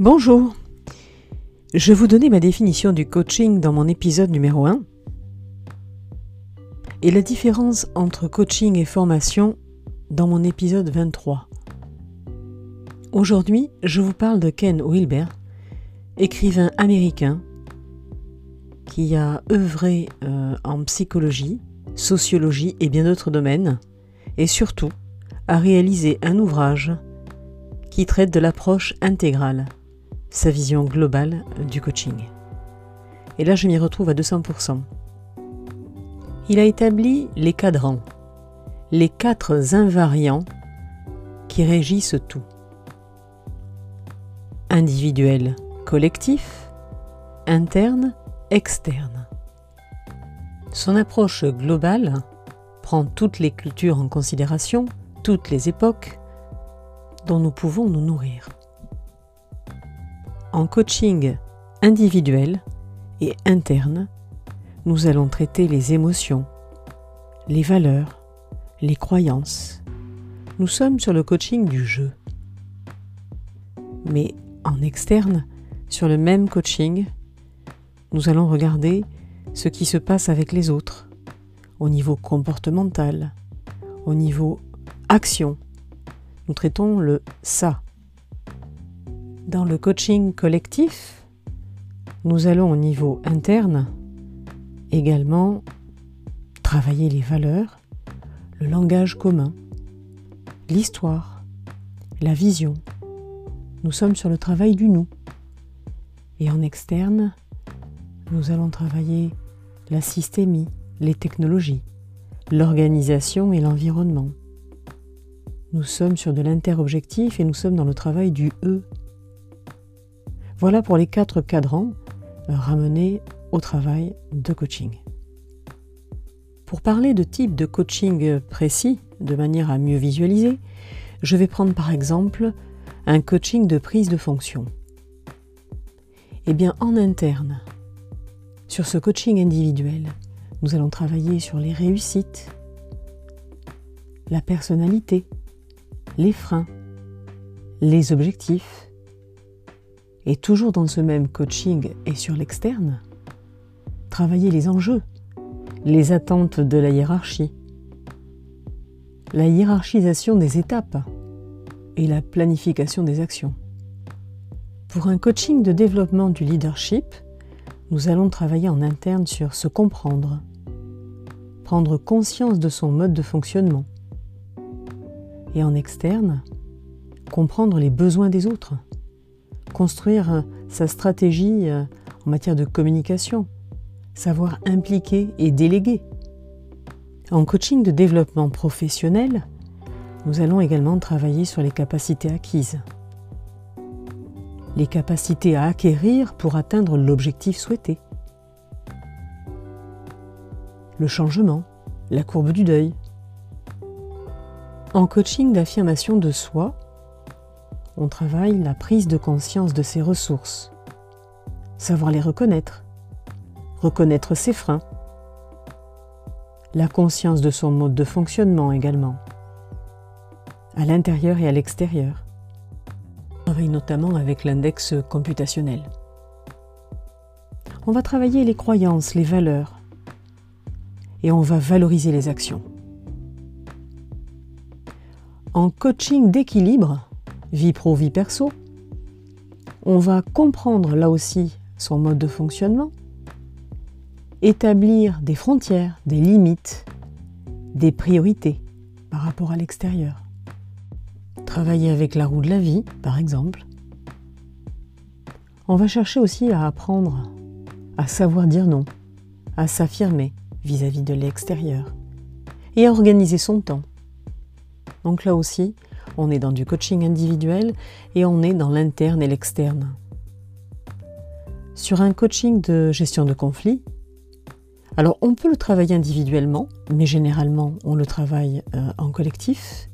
Bonjour. Je vous donnais ma définition du coaching dans mon épisode numéro 1 et la différence entre coaching et formation dans mon épisode 23. Aujourd'hui, je vous parle de Ken Wilber, écrivain américain qui a œuvré euh, en psychologie, sociologie et bien d'autres domaines, et surtout a réalisé un ouvrage qui traite de l'approche intégrale sa vision globale du coaching. Et là, je m'y retrouve à 200%. Il a établi les cadrans, les quatre invariants qui régissent tout. Individuel, collectif, interne, externe. Son approche globale prend toutes les cultures en considération, toutes les époques dont nous pouvons nous nourrir en coaching individuel et interne, nous allons traiter les émotions, les valeurs, les croyances. Nous sommes sur le coaching du jeu. Mais en externe, sur le même coaching, nous allons regarder ce qui se passe avec les autres, au niveau comportemental, au niveau action. Nous traitons le ça, dans le coaching collectif, nous allons au niveau interne également travailler les valeurs, le langage commun, l'histoire, la vision. Nous sommes sur le travail du nous. Et en externe, nous allons travailler la systémie, les technologies, l'organisation et l'environnement. Nous sommes sur de l'interobjectif et nous sommes dans le travail du E voilà pour les quatre cadrans ramenés au travail de coaching. Pour parler de type de coaching précis, de manière à mieux visualiser, je vais prendre par exemple un coaching de prise de fonction. Eh bien, en interne, sur ce coaching individuel, nous allons travailler sur les réussites, la personnalité, les freins, les objectifs, et toujours dans ce même coaching et sur l'externe, travailler les enjeux, les attentes de la hiérarchie, la hiérarchisation des étapes et la planification des actions. Pour un coaching de développement du leadership, nous allons travailler en interne sur se comprendre, prendre conscience de son mode de fonctionnement, et en externe, comprendre les besoins des autres construire euh, sa stratégie euh, en matière de communication, savoir impliquer et déléguer. En coaching de développement professionnel, nous allons également travailler sur les capacités acquises. Les capacités à acquérir pour atteindre l'objectif souhaité. Le changement, la courbe du deuil. En coaching d'affirmation de soi, on travaille la prise de conscience de ses ressources, savoir les reconnaître, reconnaître ses freins, la conscience de son mode de fonctionnement également, à l'intérieur et à l'extérieur. On travaille notamment avec l'index computationnel. On va travailler les croyances, les valeurs, et on va valoriser les actions. En coaching d'équilibre, vie pro, vie perso. On va comprendre là aussi son mode de fonctionnement, établir des frontières, des limites, des priorités par rapport à l'extérieur. Travailler avec la roue de la vie, par exemple. On va chercher aussi à apprendre à savoir dire non, à s'affirmer vis-à-vis de l'extérieur et à organiser son temps. Donc là aussi, on est dans du coaching individuel et on est dans l'interne et l'externe. Sur un coaching de gestion de conflit, alors on peut le travailler individuellement, mais généralement on le travaille euh, en collectif.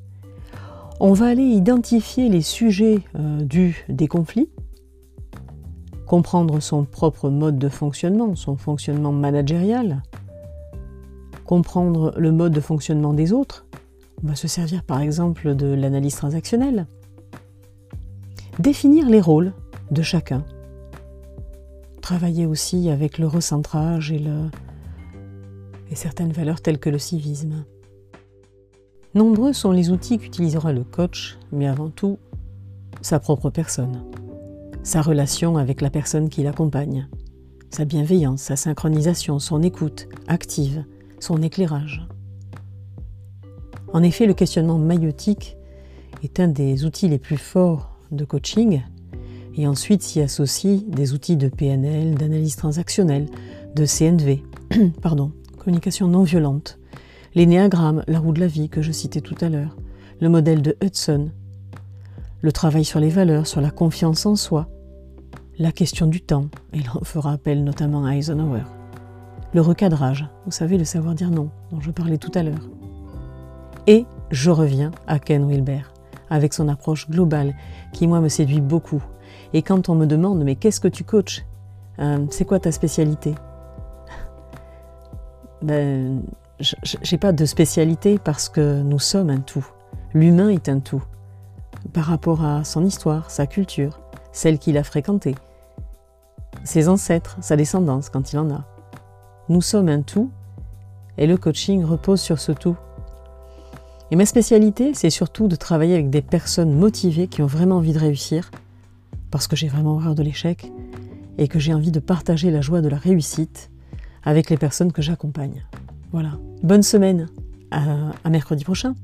On va aller identifier les sujets euh, dus des conflits, comprendre son propre mode de fonctionnement, son fonctionnement managérial, comprendre le mode de fonctionnement des autres, on va se servir par exemple de l'analyse transactionnelle. Définir les rôles de chacun. Travailler aussi avec le recentrage et, certaines valeurs telles que le civisme. Nombreux sont les outils qu'utilisera le coach, mais avant tout, sa propre personne, sa relation avec la personne qui l'accompagne, sa bienveillance, sa synchronisation, son écoute active, son éclairage. En effet, le questionnement maïotique est un des outils les plus forts de coaching, et ensuite s'y associent des outils de PNL, d'analyse transactionnelle, de CNV, pardon, communication non violente, l'énéagramme, la roue de la vie que je citais tout à l'heure, le modèle de Hudson, le travail sur les valeurs, sur la confiance en soi, la question du temps, il en fera appel notamment à Eisenhower, le recadrage, vous savez, le savoir dire non, dont je parlais tout à l'heure. Et je reviens à Ken Wilber, avec son approche globale, qui moi me séduit beaucoup. Et quand on me demande, mais qu'est-ce que tu coaches? Euh, C'est quoi ta spécialité? Ben, j'ai pas de spécialité parce que nous sommes un tout. L'humain est un tout. Par rapport à son histoire, sa culture, celle qu'il a fréquentée, ses ancêtres, sa descendance quand il en a. Nous sommes un tout et le coaching repose sur ce tout. Et ma spécialité, c'est surtout de travailler avec des personnes motivées qui ont vraiment envie de réussir, parce que j'ai vraiment horreur de l'échec et que j'ai envie de partager la joie de la réussite avec les personnes que j'accompagne. Voilà. Bonne semaine. à, mercredi prochain.